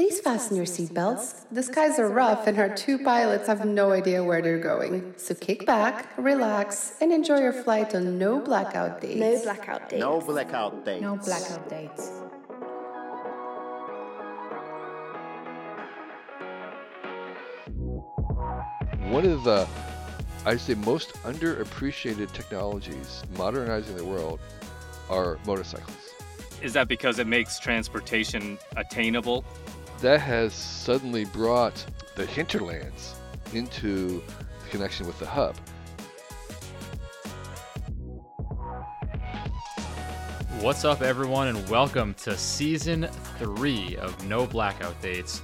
Please fasten your seatbelts. The skies are rough and our two pilots have no idea where they're going. So kick back, relax, and enjoy your flight on no blackout dates. No blackout dates. No blackout dates. No blackout dates. One of the, I'd say, most underappreciated technologies modernizing the world are motorcycles. Is that because it makes transportation attainable? That has suddenly brought the hinterlands into the connection with the hub. What's up, everyone, and welcome to season three of No Blackout Dates.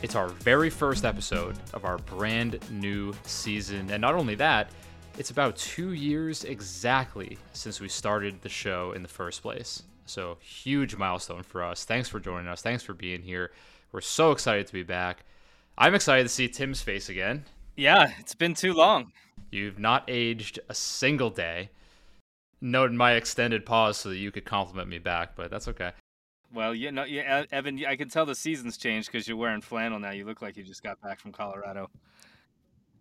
It's our very first episode of our brand new season. And not only that, it's about two years exactly since we started the show in the first place. So, huge milestone for us. Thanks for joining us. Thanks for being here. We're so excited to be back. I'm excited to see Tim's face again. Yeah, it's been too long. You've not aged a single day. Noted my extended pause so that you could compliment me back, but that's okay. Well, you know, yeah, Evan, I can tell the season's changed because you're wearing flannel now. You look like you just got back from Colorado.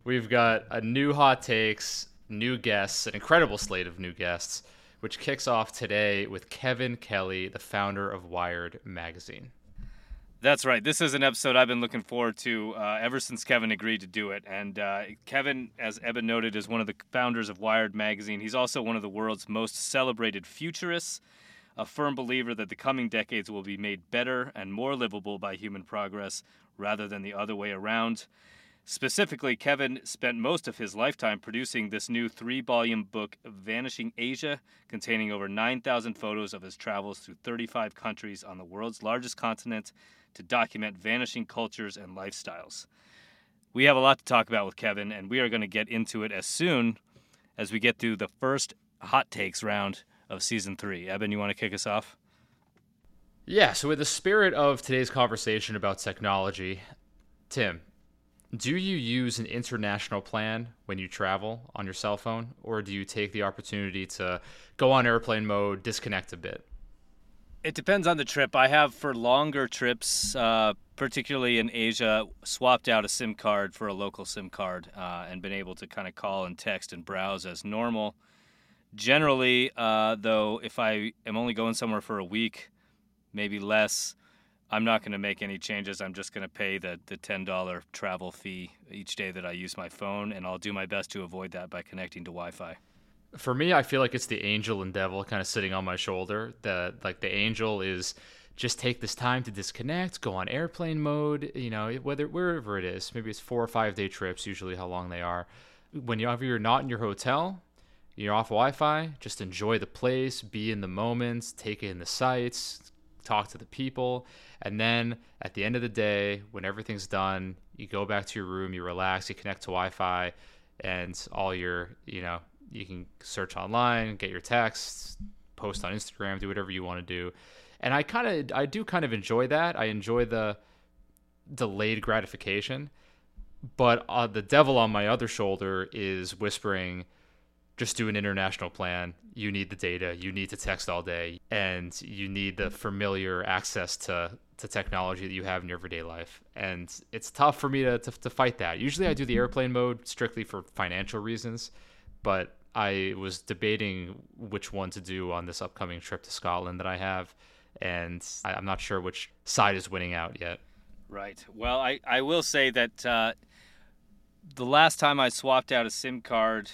We've got a new hot takes, new guests, an incredible slate of new guests, which kicks off today with Kevin Kelly, the founder of Wired Magazine. That's right. This is an episode I've been looking forward to uh, ever since Kevin agreed to do it. And uh, Kevin, as Eben noted, is one of the founders of Wired Magazine. He's also one of the world's most celebrated futurists a firm believer that the coming decades will be made better and more livable by human progress rather than the other way around. Specifically, Kevin spent most of his lifetime producing this new three volume book, Vanishing Asia, containing over 9,000 photos of his travels through 35 countries on the world's largest continent to document vanishing cultures and lifestyles. We have a lot to talk about with Kevin, and we are going to get into it as soon as we get through the first hot takes round of season three. Eben, you want to kick us off? Yeah, so with the spirit of today's conversation about technology, Tim, do you use an international plan when you travel on your cell phone, or do you take the opportunity to go on airplane mode, disconnect a bit? It depends on the trip. I have for longer trips, uh, particularly in Asia, swapped out a SIM card for a local SIM card uh, and been able to kind of call and text and browse as normal. Generally, uh, though, if I am only going somewhere for a week, maybe less, I'm not going to make any changes. I'm just going to pay the, the $10 travel fee each day that I use my phone, and I'll do my best to avoid that by connecting to Wi Fi. For me, I feel like it's the angel and devil kind of sitting on my shoulder. The like the angel is just take this time to disconnect, go on airplane mode, you know, whether wherever it is. Maybe it's four or five day trips, usually how long they are. When you're not in your hotel, you're off Wi-Fi. Just enjoy the place, be in the moments, take in the sights, talk to the people, and then at the end of the day, when everything's done, you go back to your room, you relax, you connect to Wi-Fi, and all your, you know, you can search online, get your texts, post on Instagram, do whatever you want to do. And I kind of, I do kind of enjoy that. I enjoy the delayed gratification, but uh, the devil on my other shoulder is whispering just do an international plan. You need the data. You need to text all day, and you need the familiar access to to technology that you have in your everyday life. And it's tough for me to, to, to fight that. Usually, I do the airplane mode strictly for financial reasons, but I was debating which one to do on this upcoming trip to Scotland that I have, and I, am not sure which side is winning out yet. Right. Well, I, I will say that uh, the last time I swapped out a SIM card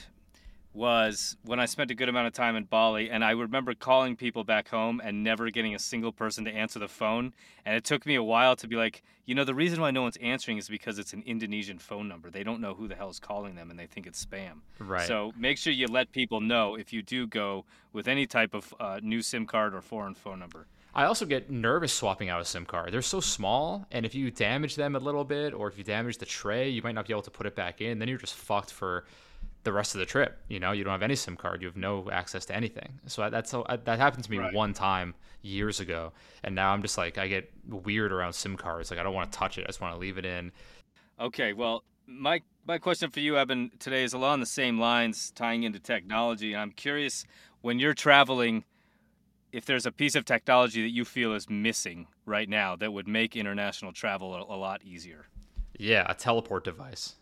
was when I spent a good amount of time in Bali, and I remember calling people back home and never getting a single person to answer the phone. And it took me a while to be like, you know, the reason why no one's answering is because it's an Indonesian phone number. They don't know who the hell is calling them, and they think it's spam. Right. So make sure you let people know if you do go with any type of uh, new SIM card or foreign phone number. I also get nervous swapping out a SIM card. They're so small, and if you damage them a little bit, or if you damage the tray, you might not be able to put it back in. Then you're just fucked for the rest of the trip. You know, you don't have any SIM card, you have no access to anything. So that's uh, that happened to me right. one time years ago, and now I'm just like I get weird around SIM cards. Like I don't want to touch it. I just want to leave it in. Okay, well, my my question for you, Eben, today is along the same lines, tying into technology. I'm curious when you're traveling. if there's a piece of technology that you feel is missing right now that would make international travel a, a lot easier. Yeah, a teleport device.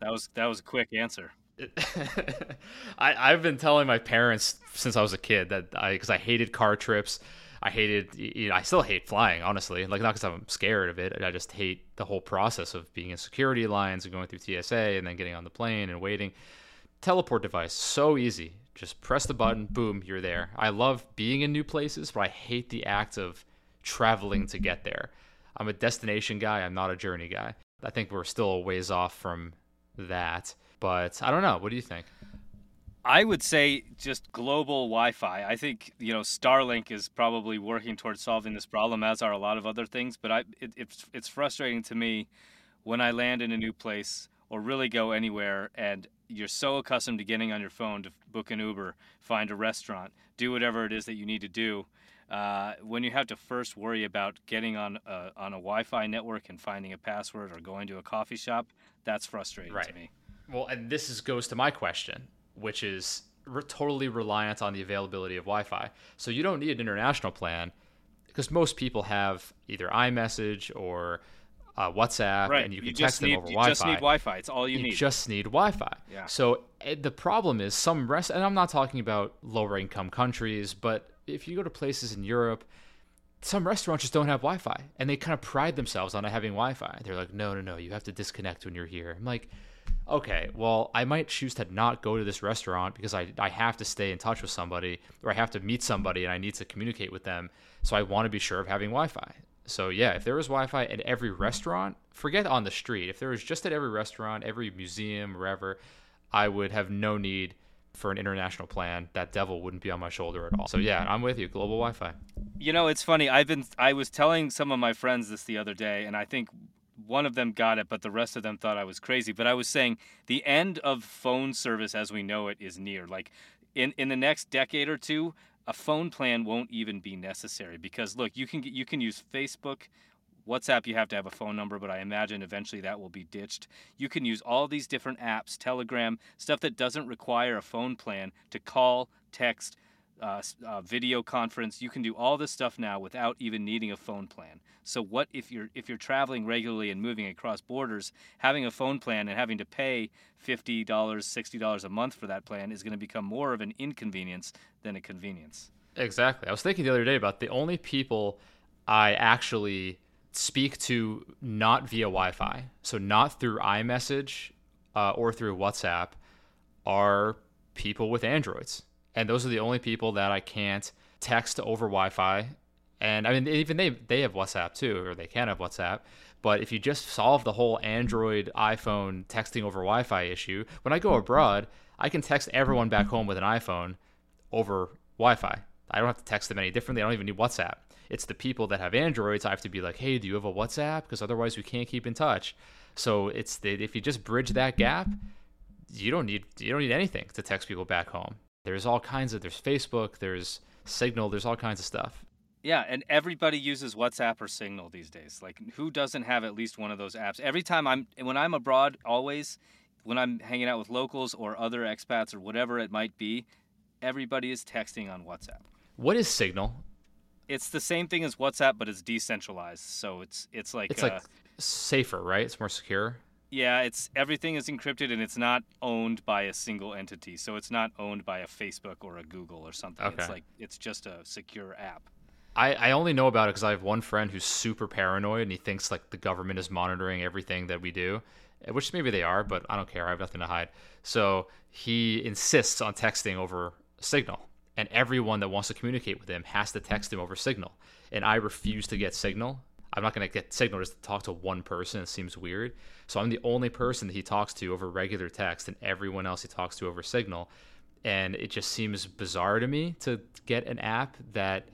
That was that was a quick answer. I, I've been telling my parents since I was a kid that I because I hated car trips. I hated, you know, I still hate flying, honestly. Like not because I'm scared of it. I just hate the whole process of being in security lines and going through TSA and then getting on the plane and waiting. Teleport device, so easy. Just press the button, boom, you're there. I love being in new places, but I hate the act of traveling to get there. I'm a destination guy. I'm not a journey guy. I think we're still a ways off from that. But I don't know. What do you think? I would say just global Wi-Fi. I think you know Starlink is probably working towards solving this problem, as are a lot of other things. But I, it, it's it's frustrating to me when I land in a new place or really go anywhere, and you're so accustomed to getting on your phone to book an Uber, find a restaurant, do whatever it is that you need to do. Uh, when you have to first worry about getting on a, on a Wi-Fi network and finding a password or going to a coffee shop, that's frustrating right. to me. Well, and this is, goes to my question, which is re- totally reliant on the availability of Wi-Fi. So you don't need an international plan because most people have either iMessage or uh, WhatsApp, right. and you can you text need, them over you Wi-Fi. just need Wi-Fi. It's all you, you need. just need Wi-Fi. Yeah. So uh, the problem is some rest, and I'm not talking about lower income countries, but if you go to places in Europe, some restaurants just don't have Wi-Fi, and they kind of pride themselves on not having Wi-Fi. They're like, no, no, no, you have to disconnect when you're here. I'm like, okay, well, I might choose to not go to this restaurant because I, I have to stay in touch with somebody or I have to meet somebody and I need to communicate with them. So I want to be sure of having Wi Fi. So yeah, if there was Wi Fi at every restaurant, forget on the street. If there was just at every restaurant, every museum, wherever, I would have no need for an international plan. That devil wouldn't be on my shoulder at all. So yeah, I'm with you. Global Wi Fi. You know, it's funny. I've been I was telling some of my friends this the other day, and I think one of them got it, but the rest of them thought I was crazy. But I was saying the end of phone service as we know it is near. Like in in the next decade or two, a phone plan won't even be necessary because look, you can you can use Facebook, WhatsApp. You have to have a phone number, but I imagine eventually that will be ditched. You can use all these different apps, Telegram, stuff that doesn't require a phone plan to call, text. Uh, uh, video conference. You can do all this stuff now without even needing a phone plan. So what if you're if you're traveling regularly and moving across borders, having a phone plan and having to pay fifty dollars, sixty dollars a month for that plan is going to become more of an inconvenience than a convenience. Exactly. I was thinking the other day about the only people I actually speak to not via Wi-Fi, so not through iMessage uh, or through WhatsApp, are people with Androids and those are the only people that I can't text over Wi-Fi. And I mean, even they they have WhatsApp too, or they can have WhatsApp. But if you just solve the whole Android, iPhone texting over Wi-Fi issue, when I go abroad, I can text everyone back home with an iPhone over Wi-Fi. I don't have to text them any differently. I don't even need WhatsApp. It's the people that have Androids. I have to be like, hey, do you have a WhatsApp? Because otherwise, we can't keep in touch. So it's the, if you just bridge that gap, you don't need you don't need anything to text people back home. There's all kinds of there's Facebook, there's Signal, there's all kinds of stuff. Yeah, and everybody uses WhatsApp or Signal these days. Like who doesn't have at least one of those apps? Every time I'm when I'm abroad, always when I'm hanging out with locals or other expats or whatever it might be, everybody is texting on WhatsApp. What is Signal? It's the same thing as WhatsApp, but it's decentralized. So it's it's like it's uh, like safer, right? It's more secure. Yeah, it's everything is encrypted and it's not owned by a single entity. So it's not owned by a Facebook or a Google or something. Okay. It's like it's just a secure app. I, I only know about it because I have one friend who's super paranoid and he thinks like the government is monitoring everything that we do, eh, which maybe they are, but I don't care. I have nothing to hide. So he insists on texting over Signal, and everyone that wants to communicate with him has to text him over Signal. And I refuse to get Signal. I'm not going to get Signal just to talk to one person. It seems weird. So I'm the only person that he talks to over regular text, and everyone else he talks to over Signal. And it just seems bizarre to me to get an app that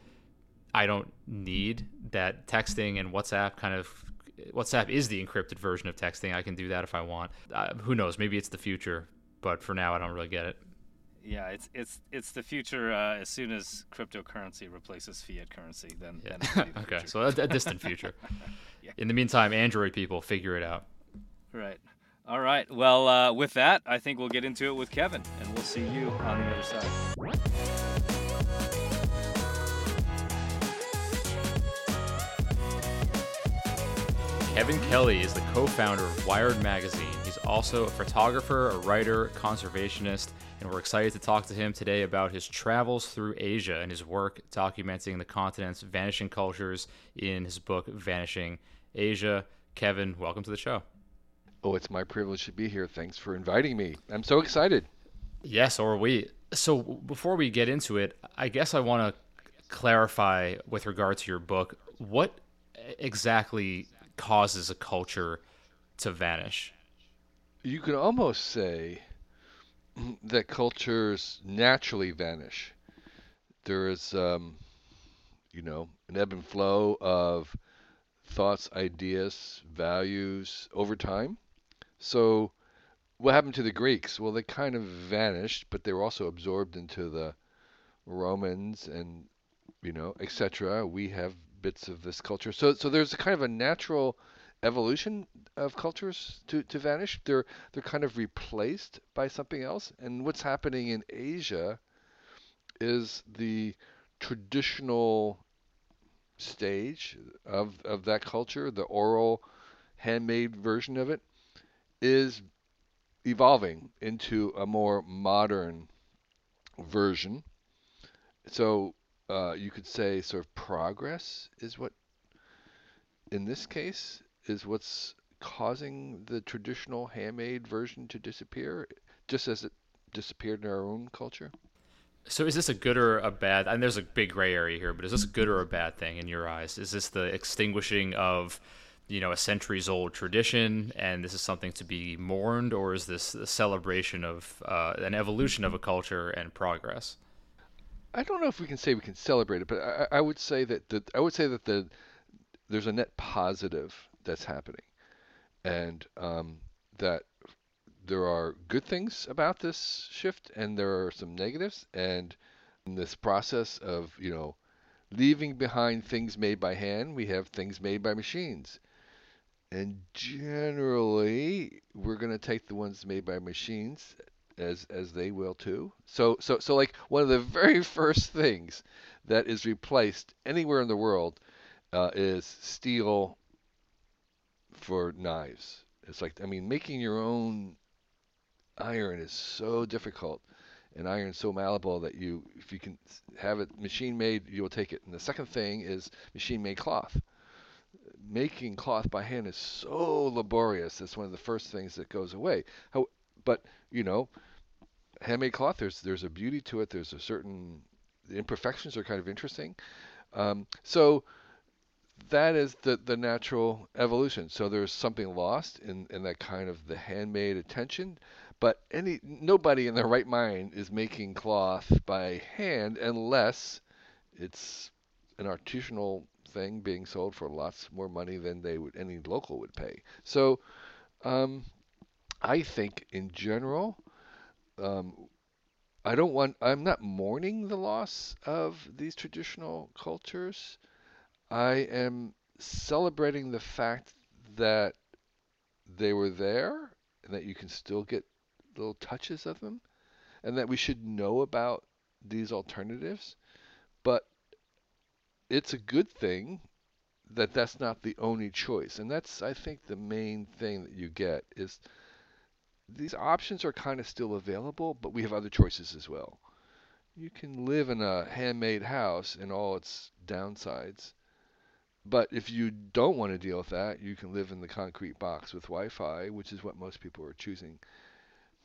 I don't need. That texting and WhatsApp kind of WhatsApp is the encrypted version of texting. I can do that if I want. Uh, who knows? Maybe it's the future, but for now, I don't really get it yeah, it's it's it's the future. Uh, as soon as cryptocurrency replaces fiat currency, then, yeah. then the okay, so a, a distant future. yeah. In the meantime, Android people figure it out. Right. All right. Well, uh, with that, I think we'll get into it with Kevin, and we'll see you on the other side. Kevin Kelly is the co founder of Wired Magazine. He's also a photographer, a writer, conservationist, and we're excited to talk to him today about his travels through Asia and his work documenting the continent's vanishing cultures in his book, Vanishing Asia. Kevin, welcome to the show. Oh, it's my privilege to be here. Thanks for inviting me. I'm so excited. Yes, or we. So before we get into it, I guess I want to clarify with regard to your book what exactly causes a culture to vanish? You could almost say that cultures naturally vanish. There is, um, you know, an ebb and flow of thoughts, ideas, values over time. So, what happened to the Greeks? Well, they kind of vanished, but they were also absorbed into the Romans and, you know, etc. We have bits of this culture. So so there's a kind of a natural evolution of cultures to, to vanish. They're they're kind of replaced by something else. And what's happening in Asia is the traditional stage of of that culture, the oral handmade version of it, is evolving into a more modern version. So uh, you could say sort of progress is what, in this case, is what's causing the traditional handmade version to disappear, just as it disappeared in our own culture. So is this a good or a bad? And there's a big gray area here, but is this a good or a bad thing in your eyes? Is this the extinguishing of, you know, a centuries old tradition, and this is something to be mourned, or is this a celebration of uh, an evolution of a culture and progress? I don't know if we can say we can celebrate it, but I, I would say that the I would say that the there's a net positive that's happening, and um, that there are good things about this shift, and there are some negatives. And in this process of you know leaving behind things made by hand, we have things made by machines. And generally, we're going to take the ones made by machines as as they will too. So so so like one of the very first things that is replaced anywhere in the world uh, is steel for knives. It's like I mean making your own iron is so difficult and iron so malleable that you if you can have it machine made you'll take it. And the second thing is machine made cloth. Making cloth by hand is so laborious. That's one of the first things that goes away. How, but you know, handmade cloth, there's there's a beauty to it. There's a certain the imperfections are kind of interesting. Um, so that is the the natural evolution. So there's something lost in in that kind of the handmade attention. But any nobody in their right mind is making cloth by hand unless it's an artisanal thing being sold for lots more money than they would any local would pay. So um, I think in general um, I don't want. I'm not mourning the loss of these traditional cultures. I am celebrating the fact that they were there and that you can still get little touches of them, and that we should know about these alternatives. But it's a good thing that that's not the only choice, and that's I think the main thing that you get is these options are kind of still available, but we have other choices as well. You can live in a handmade house and all its downsides. But if you don't want to deal with that, you can live in the concrete box with Wi-Fi, which is what most people are choosing.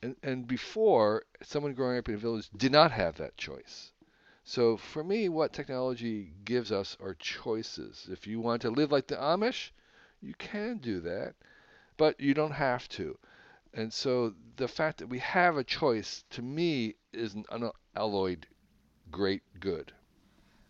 And, and before, someone growing up in a village did not have that choice. So for me, what technology gives us are choices. If you want to live like the Amish, you can do that, but you don't have to. And so the fact that we have a choice, to me, is an unalloyed great good.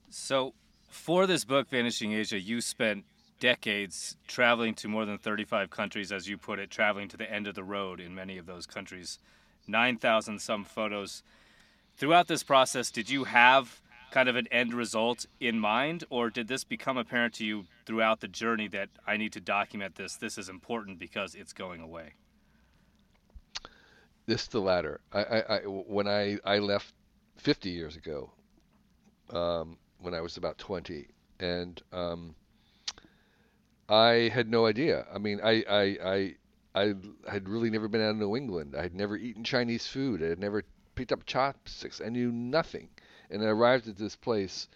So, for this book, Vanishing Asia, you spent decades traveling to more than 35 countries, as you put it, traveling to the end of the road in many of those countries. 9,000 some photos. Throughout this process, did you have kind of an end result in mind, or did this become apparent to you throughout the journey that I need to document this? This is important because it's going away? This the latter. I, I, I when I, I left 50 years ago, um, when I was about 20, and um, I had no idea. I mean, I, I, I, I had really never been out of New England. I had never eaten Chinese food. I had never picked up chopsticks. I knew nothing. And I arrived at this place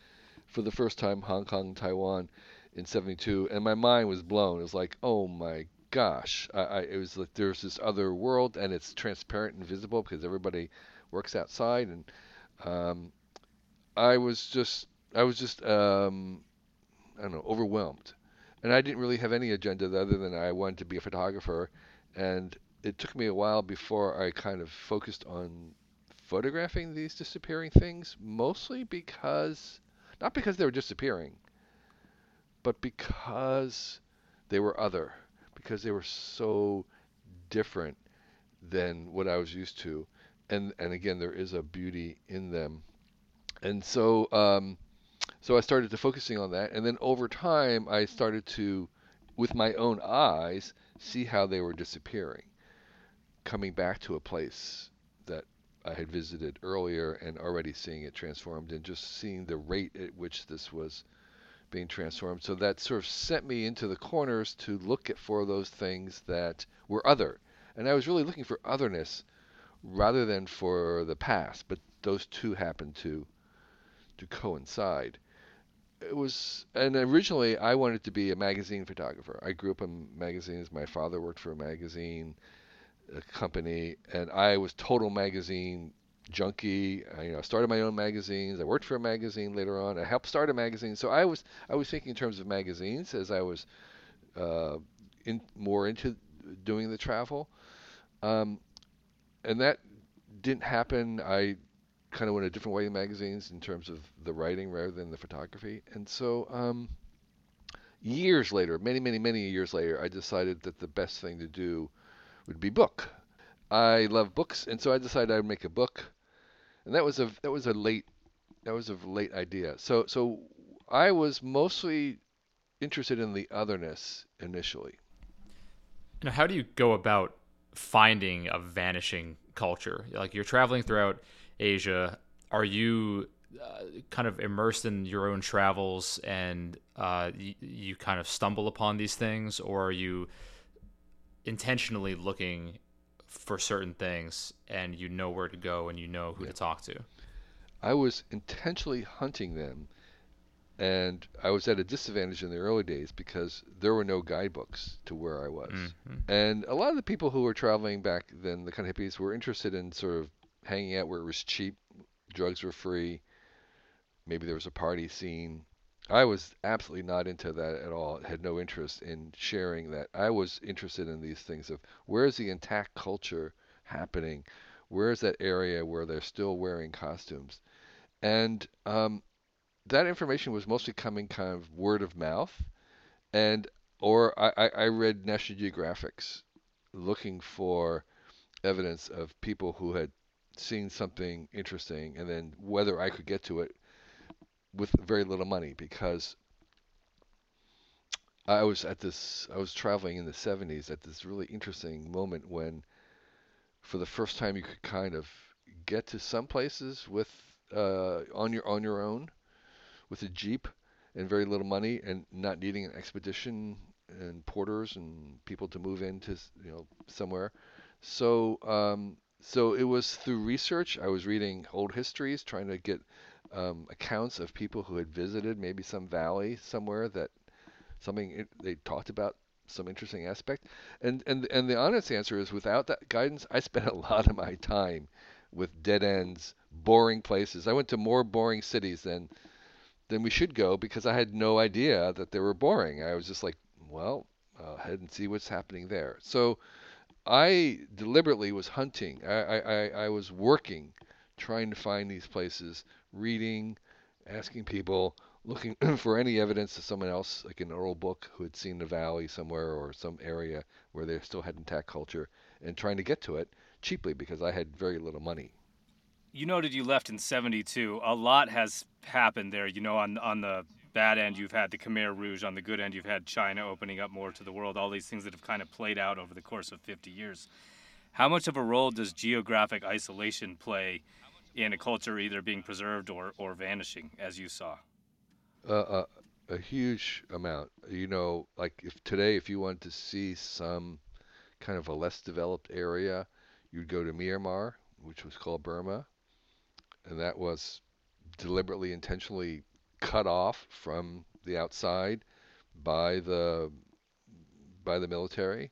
for the first time, Hong Kong, Taiwan, in '72, and my mind was blown. It was like, oh my gosh! I, I, it was like there's this other world, and it's transparent and visible because everybody works outside, and um, I was just, I was just, um, I don't know, overwhelmed. And I didn't really have any agenda other than I wanted to be a photographer, and it took me a while before I kind of focused on photographing these disappearing things, mostly because not because they were disappearing, but because they were other, because they were so different than what I was used to, and and again there is a beauty in them, and so um, so I started to focusing on that, and then over time I started to, with my own eyes, see how they were disappearing, coming back to a place that I had visited earlier and already seeing it transformed, and just seeing the rate at which this was being transformed. So that sort of sent me into the corners to look at for those things that were other, and I was really looking for otherness rather than for the past. But those two happened to to coincide it was and originally I wanted to be a magazine photographer. I grew up in magazines. My father worked for a magazine a company, and I was total magazine junkie. I, you know, started my own magazines. I worked for a magazine later on. I helped start a magazine. So I was I was thinking in terms of magazines as I was uh, in more into doing the travel, um, and that didn't happen. I kind of went a different way in magazines in terms of the writing rather than the photography. And so, um, years later, many, many, many years later, I decided that the best thing to do would be book. I love books, and so I decided I'd make a book. And that was a that was a late that was a late idea. So so I was mostly interested in the otherness initially. Now, how do you go about finding a vanishing culture? Like you're traveling throughout Asia, are you uh, kind of immersed in your own travels and uh, y- you kind of stumble upon these things, or are you intentionally looking for certain things and you know where to go and you know who yeah. to talk to? I was intentionally hunting them, and I was at a disadvantage in the early days because there were no guidebooks to where I was. Mm-hmm. And a lot of the people who were traveling back then, the kind of hippies, were interested in sort of hanging out where it was cheap, drugs were free, maybe there was a party scene. I was absolutely not into that at all. Had no interest in sharing that. I was interested in these things of where is the intact culture happening? Where is that area where they're still wearing costumes? And um, that information was mostly coming kind of word of mouth, and or I, I read National Geographics looking for evidence of people who had seeing something interesting and then whether I could get to it with very little money because I was at this I was traveling in the 70s at this really interesting moment when for the first time you could kind of get to some places with uh, on your on your own with a jeep and very little money and not needing an expedition and porters and people to move into you know somewhere. So um, so it was through research. I was reading old histories, trying to get um, accounts of people who had visited maybe some valley somewhere that something they talked about some interesting aspect. And and and the honest answer is, without that guidance, I spent a lot of my time with dead ends, boring places. I went to more boring cities than than we should go because I had no idea that they were boring. I was just like, well, I'll head and see what's happening there. So I deliberately was hunting. I, I, I was working, trying to find these places, reading, asking people, looking for any evidence of someone else, like an oral book, who had seen the valley somewhere or some area where they still had intact culture, and trying to get to it cheaply because I had very little money. You noted you left in '72. A lot has happened there. You know, on on the bad end, you've had the Khmer Rouge. On the good end, you've had China opening up more to the world. All these things that have kind of played out over the course of 50 years. How much of a role does geographic isolation play in a culture either being preserved or, or vanishing, as you saw? Uh, uh, a huge amount. You know, like if today, if you wanted to see some kind of a less developed area, you'd go to Myanmar, which was called Burma, and that was deliberately, intentionally cut off from the outside by the by the military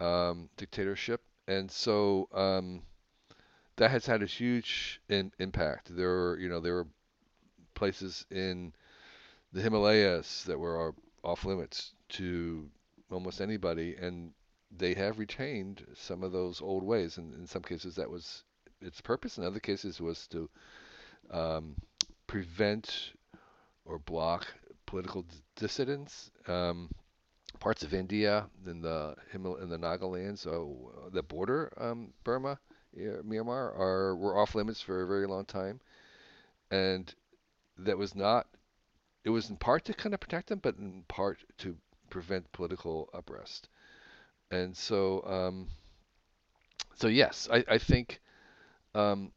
um, dictatorship, and so um, that has had a huge in, impact. There, were, you know, there were places in the Himalayas that were off limits to almost anybody, and they have retained some of those old ways. And in some cases, that was its purpose. In other cases, was to um, prevent or block political dissidents. Um, parts of India in the Himal- in the Nagaland, so uh, the border um, Burma, Myanmar, are were off limits for a very long time, and that was not. It was in part to kind of protect them, but in part to prevent political unrest. And so, um, so yes, I, I think um,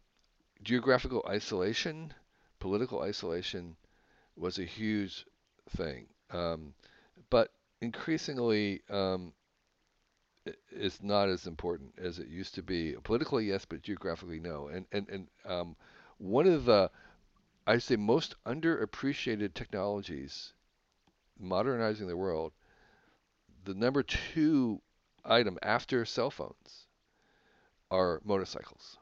geographical isolation, political isolation, was a huge thing. Um, but increasingly, um, it's not as important as it used to be. Politically, yes, but geographically, no. And and and um, one of the I say most underappreciated technologies modernizing the world, the number two item after cell phones are motorcycles.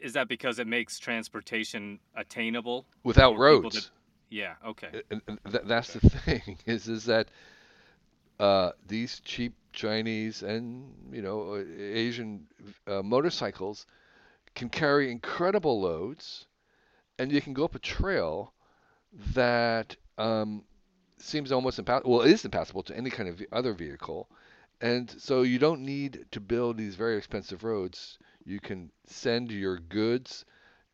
Is that because it makes transportation attainable without roads? Yeah. Okay. Th- that's okay. the thing is is that uh, these cheap Chinese and you know Asian uh, motorcycles can carry incredible loads and you can go up a trail that um, seems almost impassable. Well, it is impassable to any kind of other vehicle, and so you don't need to build these very expensive roads. You can send your goods.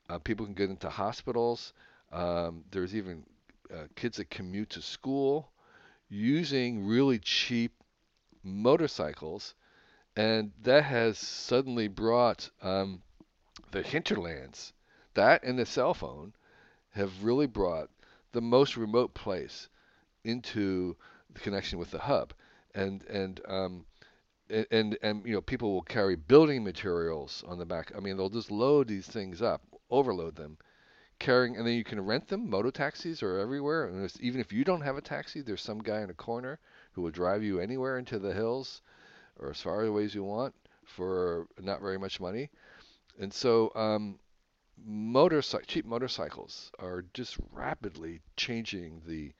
Uh, people can get into hospitals. Um, there's even uh, kids that commute to school using really cheap motorcycles, and that has suddenly brought um, the hinterlands that and the cell phone have really brought the most remote place into the connection with the hub. And and um, and, and, and you know people will carry building materials on the back. I mean they'll just load these things up, overload them, carrying, and then you can rent them. Moto taxis are everywhere, and even if you don't have a taxi, there's some guy in a corner who will drive you anywhere into the hills or as far away as you want for not very much money. And so um, motorcycle cheap motorcycles are just rapidly changing the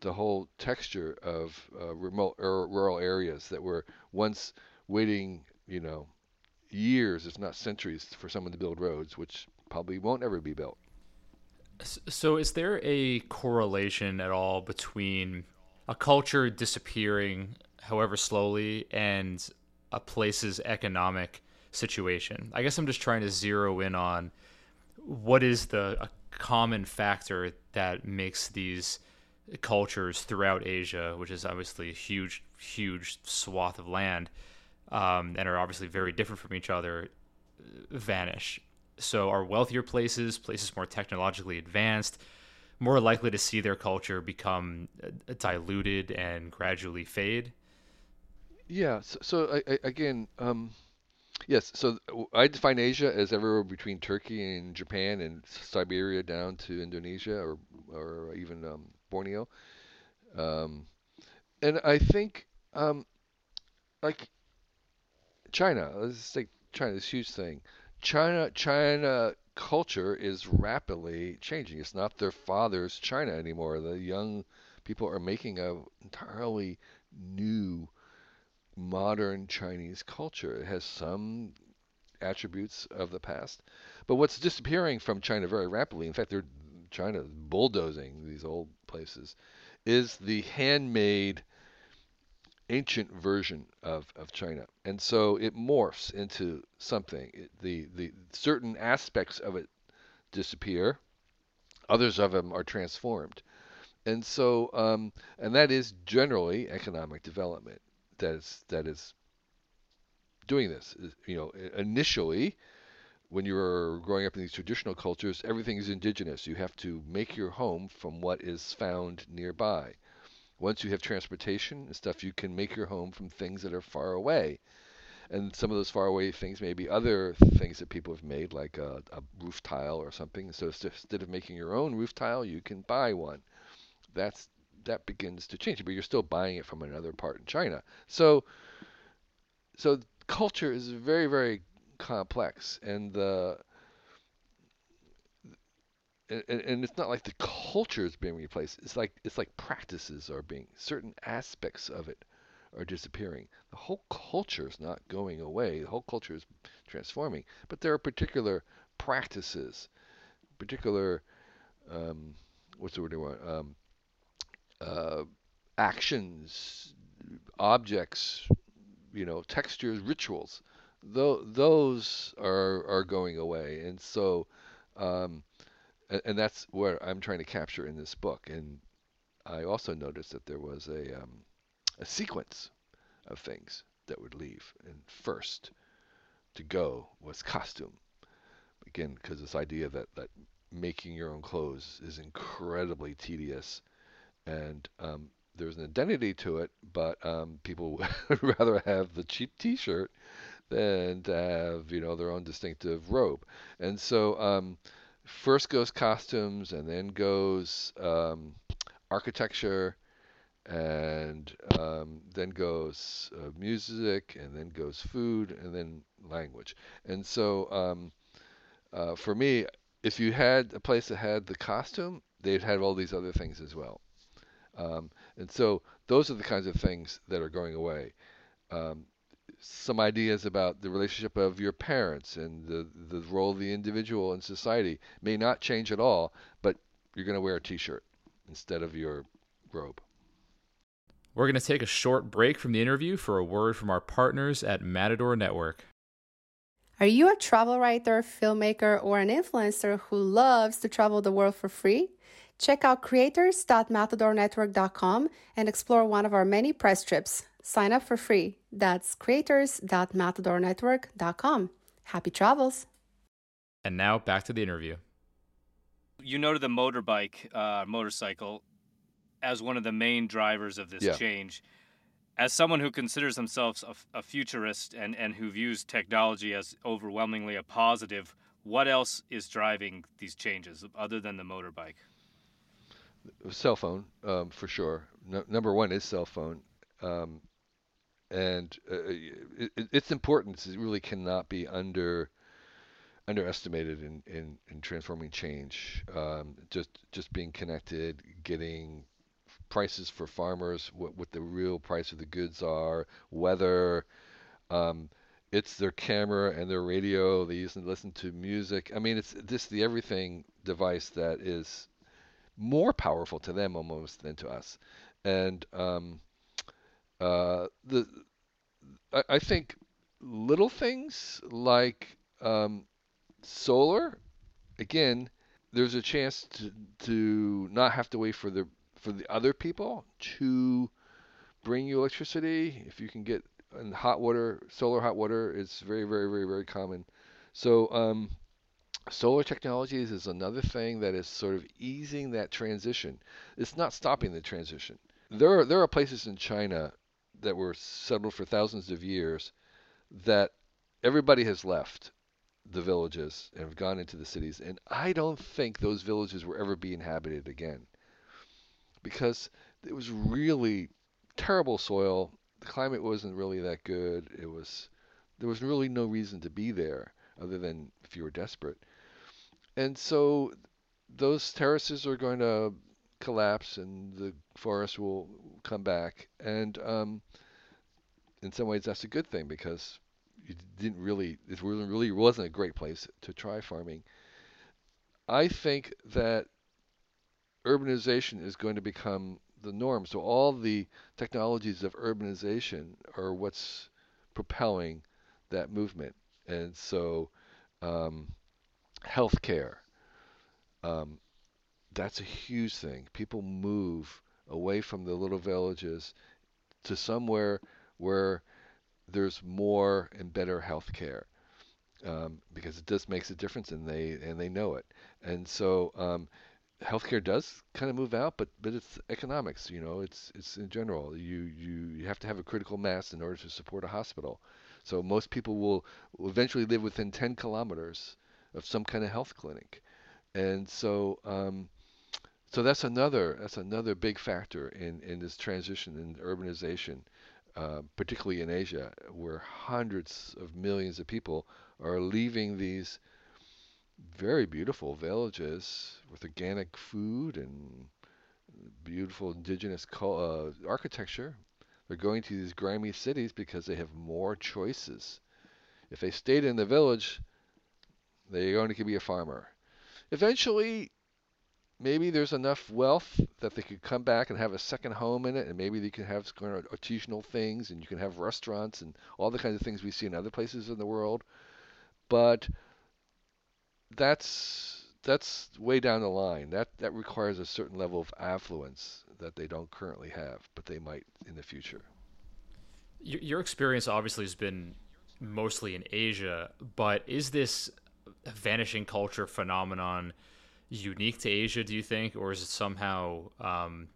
the whole texture of uh, remote or rural areas that were once waiting, you know, years, if not centuries, for someone to build roads, which probably won't ever be built. So, is there a correlation at all between a culture disappearing, however slowly, and a place's economic situation? I guess I'm just trying to zero in on what is the common factor that makes these cultures throughout Asia, which is obviously a huge, huge swath of land, um, and are obviously very different from each other, vanish. So, are wealthier places, places more technologically advanced, more likely to see their culture become uh, diluted and gradually fade? Yeah. So, so I, I, again, um, Yes, so I define Asia as everywhere between Turkey and Japan and Siberia down to Indonesia or or even um, Borneo. Um, and I think um, like China, let's say China, this huge thing. China China culture is rapidly changing. It's not their father's China anymore. The young people are making a entirely new modern Chinese culture. It has some attributes of the past. But what's disappearing from China very rapidly, in fact, they're China bulldozing these old places, is the handmade ancient version of, of China. And so it morphs into something. It, the, the certain aspects of it disappear, others of them are transformed. And so, um, and that is generally economic development that is that is doing this. You know, initially, when you're growing up in these traditional cultures, everything is indigenous. You have to make your home from what is found nearby. Once you have transportation and stuff, you can make your home from things that are far away. And some of those far away things may be other things that people have made, like a, a roof tile or something. So instead of making your own roof tile, you can buy one. That's that begins to change, but you're still buying it from another part in China. So, so culture is very, very complex, and the and, and it's not like the culture is being replaced. It's like it's like practices are being certain aspects of it are disappearing. The whole culture is not going away. The whole culture is transforming, but there are particular practices, particular um, what's the word I want? Um, uh, actions, objects, you know, textures, rituals. Th- those are are going away, and so, um, and, and, that's what I'm trying to capture in this book. And I also noticed that there was a um, a sequence of things that would leave, and first to go was costume. Again, because this idea that that making your own clothes is incredibly tedious and um, there's an identity to it, but um, people would rather have the cheap T-shirt than to have you know their own distinctive robe. And so um, first goes costumes, and then goes um, architecture, and um, then goes uh, music, and then goes food, and then language. And so um, uh, for me, if you had a place that had the costume, they'd have all these other things as well. Um, and so those are the kinds of things that are going away. Some ideas about the relationship of your parents and the, the role of the individual in society may not change at all, but you're going to wear a t shirt instead of your robe. We're going to take a short break from the interview for a word from our partners at Matador Network. Are you a travel writer, filmmaker, or an influencer who loves to travel the world for free? Check out creators.matadornetwork.com and explore one of our many press trips. Sign up for free. That's creators.matadornetwork.com. Happy travels. And now back to the interview. You noted the motorbike, uh, motorcycle, as one of the main drivers of this yeah. change. As someone who considers themselves a, a futurist and, and who views technology as overwhelmingly a positive, what else is driving these changes other than the motorbike? Cell phone um, for sure. No, number one is cell phone, um, and uh, it, its importance really cannot be under underestimated in, in, in transforming change. Um, just just being connected, getting prices for farmers, what what the real price of the goods are, weather. Um, it's their camera and their radio. They use and listen to music. I mean, it's this the everything device that is more powerful to them almost than to us. And um, uh, the I, I, think little things like um, solar, again, there's a chance to to not have to wait for the for the other people to bring you electricity. If you can get and hot water, solar hot water is very, very, very, very common. So um, Solar technologies is another thing that is sort of easing that transition. It's not stopping the transition. There are, there are places in China that were settled for thousands of years that everybody has left the villages and have gone into the cities. And I don't think those villages will ever be inhabited again because it was really terrible soil. The climate wasn't really that good. It was there was really no reason to be there other than if you were desperate and so those terraces are going to collapse and the forest will come back. And um, in some ways, that's a good thing because it didn't really, it really, wasn't a great place to try farming. I think that urbanization is going to become the norm. So all the technologies of urbanization are what's propelling that movement. And so um, healthcare. Um, that's a huge thing. People move away from the little villages to somewhere where there's more and better healthcare. um, because it just makes a difference, and they and they know it. And so um, healthcare does kind of move out, but but it's economics. You know, it's it's in general. You you you have to have a critical mass in order to support a hospital. So most people will, will eventually live within 10 kilometers of some kind of health clinic, and so um, so that's another that's another big factor in in this transition in urbanization. Uh, particularly in Asia, where hundreds of millions of people are leaving these very beautiful villages with organic food and beautiful indigenous uh, architecture. They're going to these grimy cities because they have more choices. If they stayed in the village, they're going to be a farmer. Eventually, maybe there's enough wealth that they could come back and have a second home in it, and maybe they can have kind of artisanal things, and you can have restaurants and all the kinds of things we see in other places in the world. But that's that's way down the line. That that requires a certain level of affluence that they don't currently have, but they might in the future. Your, your experience obviously has been mostly in Asia, but is this vanishing culture phenomenon? unique to Asia, do you think, or is it somehow um,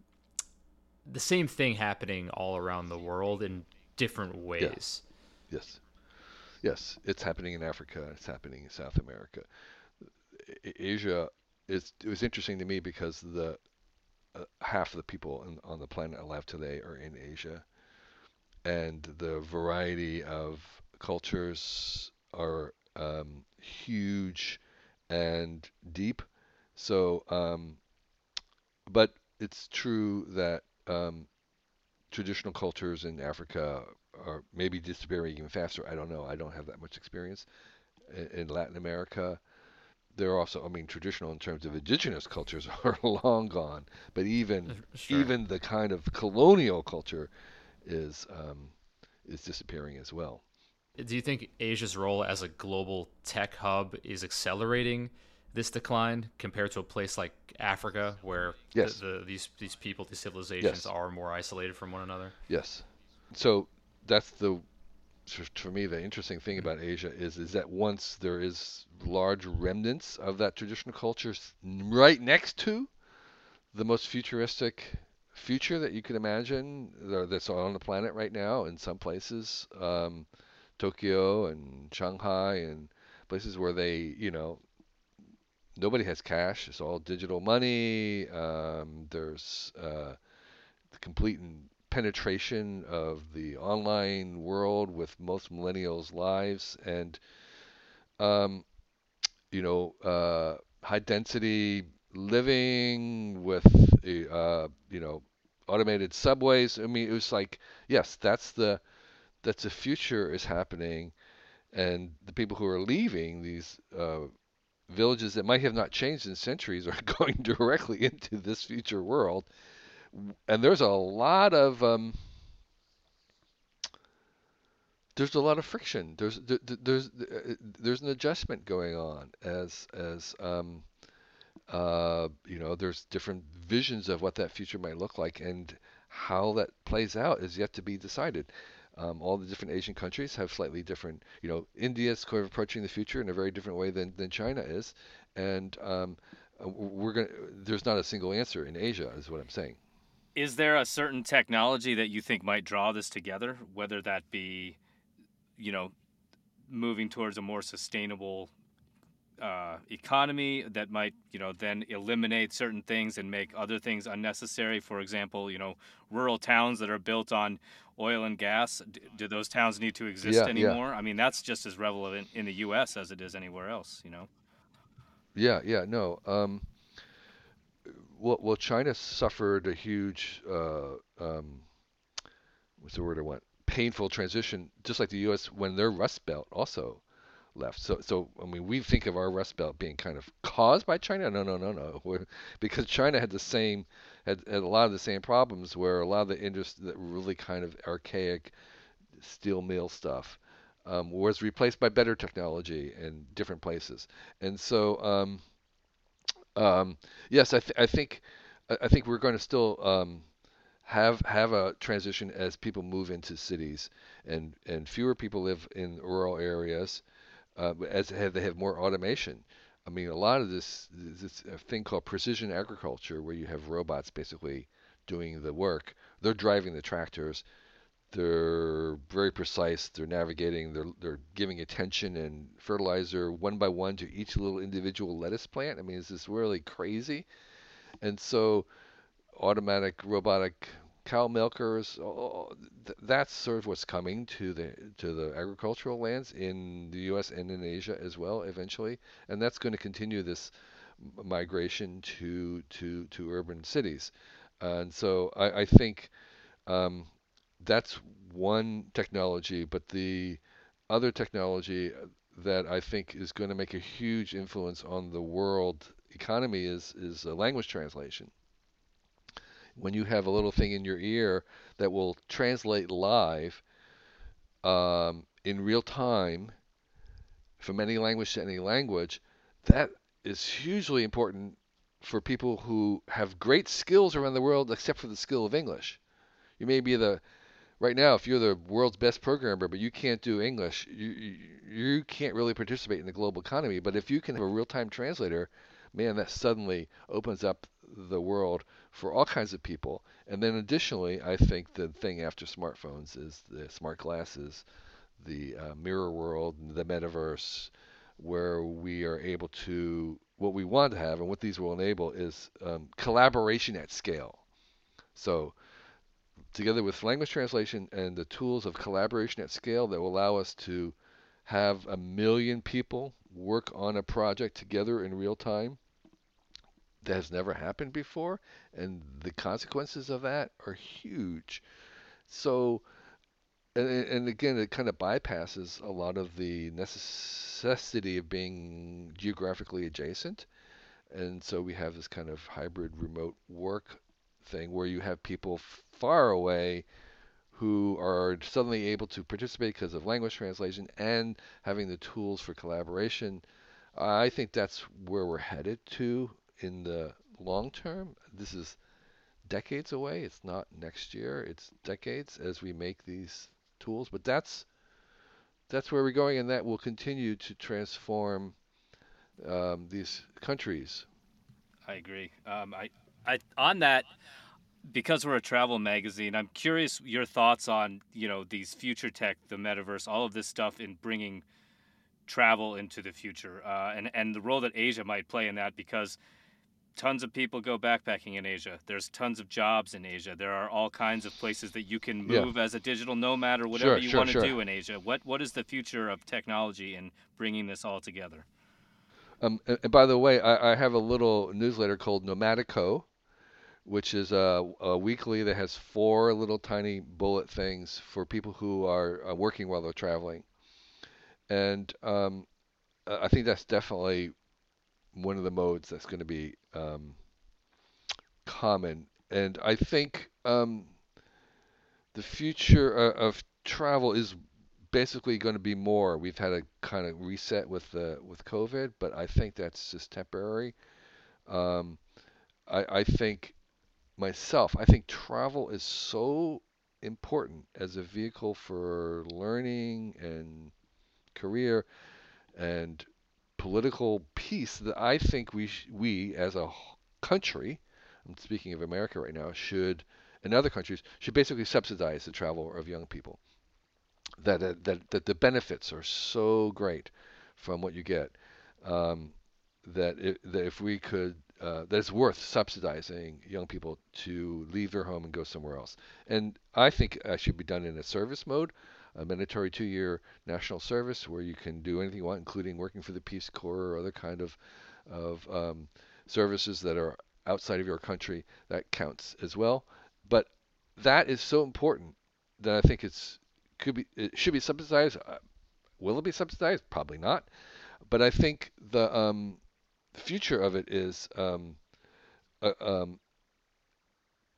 the same thing happening all around the world in different ways? Yeah. Yes, yes, it's happening in Africa. It's happening in South America. Asia is. It was interesting to me because the uh, half of the people in, on the planet alive today are in Asia, and the variety of cultures are um, huge and deep so, um, but it's true that um, traditional cultures in Africa are maybe disappearing even faster. I don't know. I don't have that much experience. In, in Latin America, there are also, I mean, traditional in terms of indigenous cultures are long gone. But even sure. even the kind of colonial culture is um, is disappearing as well. Do you think Asia's role as a global tech hub is accelerating? this decline compared to a place like Africa, where yes. the, the, these these people, these civilizations, yes. are more isolated from one another? Yes. So that's the for me the interesting thing about Asia is is that once there is large remnants of that traditional culture right next to the most futuristic future that you can imagine that's on the planet right now in some places, um, Tokyo and Shanghai and places where they you know nobody has cash. It's all digital money. Um, there's uh, the complete penetration of the online world with most millennials' lives, and um, you know, uh, high density living with uh, you know automated subways. I mean, it was like yes, that's the that's the future is happening, and the people who are leaving these uh, villages that might have not changed in centuries are going directly into this future world. And there's a lot of um, there's a lot of friction. There's there's there's an adjustment going on as as um, uh, you know there's different visions of what that future might look like and how that plays out is yet to be decided. Um, all the different Asian countries have slightly different, you know, India is kind of approaching the future in a very different way than, than China is. And um, uh, we're going there's not a single answer in Asia, is what I'm saying. Is there a certain technology that you think might draw this together, whether that be, you know, moving towards a more sustainable uh, economy that might, you know, then eliminate certain things and make other things unnecessary. For example, you know, rural towns that are built on oil and gas. Do those towns need to exist yeah, anymore? Yeah. I mean, that's just as relevant in the U.S. as it is anywhere else. You know. Yeah. Yeah. No. Um, well, well, China suffered a huge, uh, um, what's the word I want? Painful transition, just like the U.S. when their Rust Belt also left. So, so I mean, we think of our Rust Belt being kind of caused by China. No, no, no, no. We're, because China had the same, had, had a lot of the same problems where a lot of the industry, that really kind of archaic steel mill stuff, um, was replaced by better technology in different places. And so, um, um, yes, I, th- I think, I think we're going to still um, have have a transition as people move into cities, and and fewer people live in rural areas uh, as they have, they have more automation. I mean, a lot of this this thing called precision agriculture, where you have robots basically doing the work. They're driving the tractors. They're very precise. They're navigating. They're they're giving attention and fertilizer one by one to each little individual lettuce plant. I mean, is this really crazy? And so, automatic robotic cow milkers. Uh, that's sort of what's coming to the to the agricultural lands in the U.S. and in Asia as well eventually, and that's going to continue this migration to to to urban cities. And so I, I think um, that's one technology, but the other technology uh, that I think is going to make a huge influence on the world economy is is uh, language translation when you have a little thing in your ear that will translate live um, in real time from any language to any language, that is hugely important for people who have great skills around the world, except for the skill of English. You may be the right now, if you're the world's best programmer, but you can't do English, you, you, you can't really participate in the global economy. But if you can have a real-time translator, man, that suddenly opens up the world for all kinds of people. And then additionally, I think the thing after smartphones is the smart glasses, the uh, mirror world, the metaverse, where we are able to what we want to have and what these will enable is um, collaboration at scale. So together with language translation and the tools of collaboration at scale that will allow us to have a million people work on a project together in real time that has never happened before, and the consequences of that are huge. So, and, and again, it kind of bypasses a lot of the necessity of being geographically adjacent. And so we have this kind of hybrid remote work thing where you have people far away who are suddenly able to participate because of language translation and having the tools for collaboration. I think that's where we're headed to in the long term. This is decades away. It's not next year. It's decades as we make these tools. But that's that's where we're going, and that will continue to transform um, these countries. I agree. Um, I, I on that because we're a travel magazine. I'm curious your thoughts on you know these future tech, the metaverse, all of this stuff in bringing travel into the future, uh, and and the role that Asia might play in that because tons of people go backpacking in Asia. There's tons of jobs in Asia. There are all kinds of places that you can move yeah. as a digital nomad or whatever sure, you sure, want to sure. do in Asia. What what is the future of technology in bringing this all together? Um, and by the way, I, I, have a little newsletter called Nomadico, which is a, a, weekly that has four little tiny bullet things for people who are working while they're traveling. And um, I think that's definitely one of the modes that's going to be um, common. And I think um, the future uh, of travel is basically going to be more. We've had a kind of reset with the with COVID, but I think that's just temporary. Um, I, I think myself, I think travel is so important as a vehicle for learning and career and political peace that I think we sh- we as a country, I'm speaking of America right now, should and other countries should basically subsidize the travel of young people. That that that, the benefits are so great from what you get um, that it, that if we could uh, that it's worth subsidizing young people to leave their home and go somewhere else. And I think it should be done in a service mode a mandatory two-year national service where you can do anything you want, including working for the Peace Corps or other kind of of um, services that are outside of your country. That counts as well. But that is so important that I think it's could be it should be subsidized. Uh, will it be subsidized? Probably not. But I think the um, future of it is um, a, um,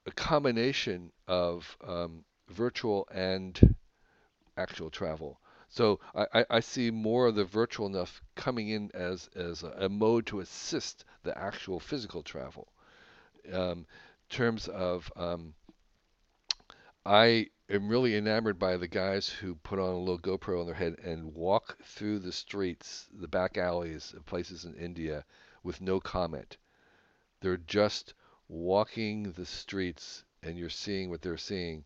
a combination of um, virtual and actual travel. So I, I see more of the virtual enough coming in as, as a, a mode to assist the actual physical travel. Um, terms of um, I am really enamored by the guys who put on a little GoPro on their head and walk through the streets, the back alleys of places in India with no comment. They're just walking the streets and you're seeing what they're seeing.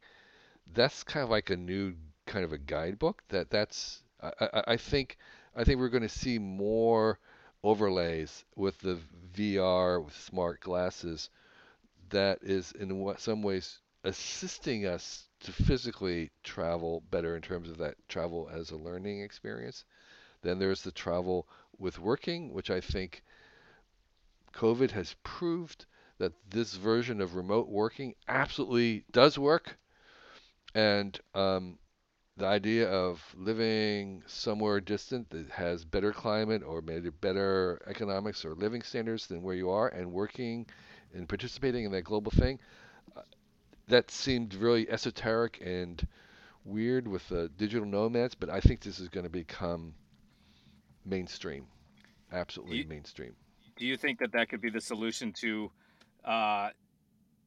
That's kind of like a new kind of a guidebook that that's I, I, I think I think we're going to see more overlays with the VR with smart glasses that is in some ways assisting us to physically travel better in terms of that travel as a learning experience. Then there's the travel with working, which I think COVID has proved that this version of remote working absolutely does work. And um, the idea of living somewhere distant that has better climate or maybe better economics or living standards than where you are and working and participating in that global thing, that seemed really esoteric and weird with the digital nomads, but I think this is going to become mainstream, absolutely you, mainstream. Do you think that that could be the solution to uh,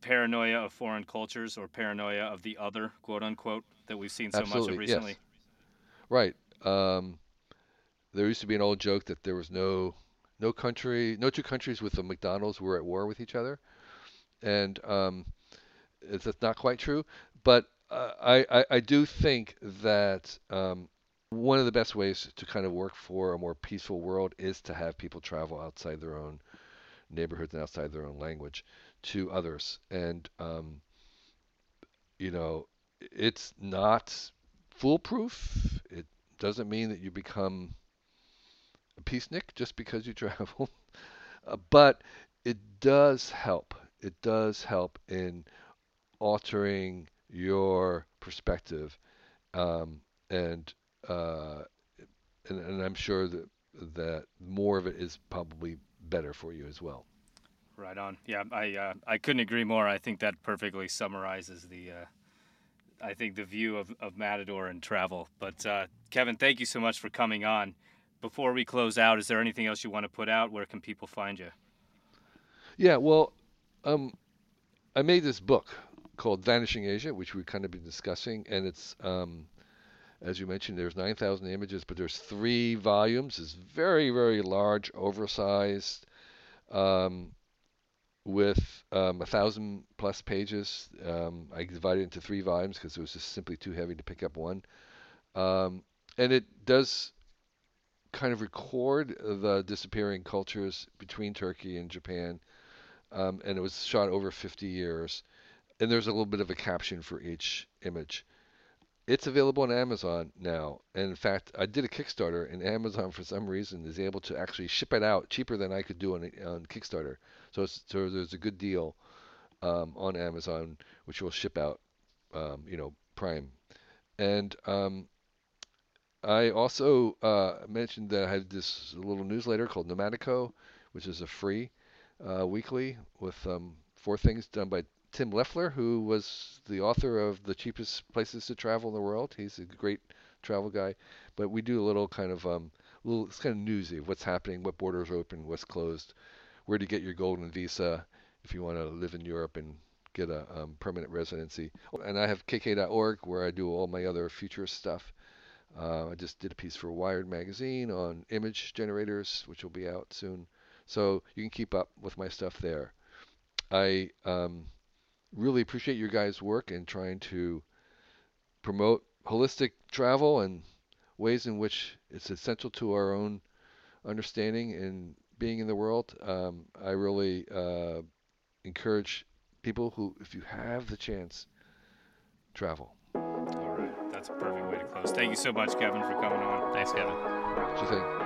paranoia of foreign cultures or paranoia of the other, quote unquote, that we've seen so absolutely, much of recently? Yes. Right. Um, there used to be an old joke that there was no no country, no two countries with a McDonald's were at war with each other, and um, it's, that's not quite true. But uh, I, I, I do think that um, one of the best ways to kind of work for a more peaceful world is to have people travel outside their own neighborhoods and outside their own language to others. And um, you know, it's not foolproof. It doesn't mean that you become a peacenik just because you travel, uh, but it does help. It does help in altering your perspective, um, and, uh, and and I'm sure that that more of it is probably better for you as well. Right on. Yeah, I uh, I couldn't agree more. I think that perfectly summarizes the uh, I think the view of, of Matador and travel. But uh, Kevin, thank you so much for coming on. Before we close out, is there anything else you want to put out? Where can people find you? Yeah, well, um, I made this book called Vanishing Asia, which we've kind of been discussing, and it's um, as you mentioned, there's 9,000 images, but there's three volumes. It's very, very large, oversized, um, with um, a thousand plus pages. Um, I divided it into three volumes because it was just simply too heavy to pick up one. Um, and it does kind of record the disappearing cultures between Turkey and Japan. Um, and it was shot over 50 years. And there's a little bit of a caption for each image. It's available on Amazon now. And in fact, I did a Kickstarter, and Amazon, for some reason, is able to actually ship it out cheaper than I could do on, on Kickstarter. So, so there's a good deal um, on Amazon, which will ship out, um, you know, Prime. And um, I also uh, mentioned that I had this little newsletter called Nomadico, which is a free uh, weekly with um, four things done by Tim Leffel, who was the author of The Cheapest Places to Travel in the World. He's a great travel guy. But we do a little kind of um, little it's kind of newsy what's happening, what borders are open, what's closed, where to get your golden visa if you want to live in Europe and get a um, permanent residency. And I have KK.org where I do all my other futurist stuff. Uh, I just did a piece for Wired magazine on image generators, which will be out soon. So you can keep up with my stuff there. I um, really appreciate your guys' work in trying to promote holistic travel and ways in which it's essential to our own understanding and being in the world. Um, I really uh, encourage people who, if you have the chance, travel. All right, that's a perfect way to close. Thank you so much, Kevin, for coming on. Thanks, Kevin. What you think?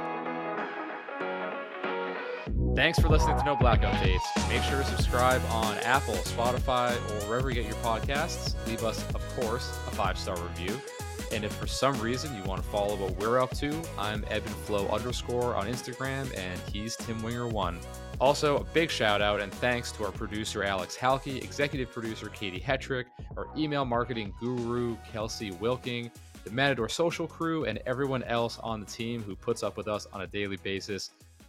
Thanks for listening to No Black Updates. Make sure to subscribe on Apple, Spotify, or wherever you get your podcasts. Leave us, of course, a five star review. And if for some reason you want to follow what we're up to, I'm Ebb and Flow underscore on Instagram, and he's Tim Wenger one. Also, a big shout out and thanks to our producer Alex Halkey, executive producer Katie Hetrick, our email marketing guru Kelsey Wilking, the Matador social crew, and everyone else on the team who puts up with us on a daily basis.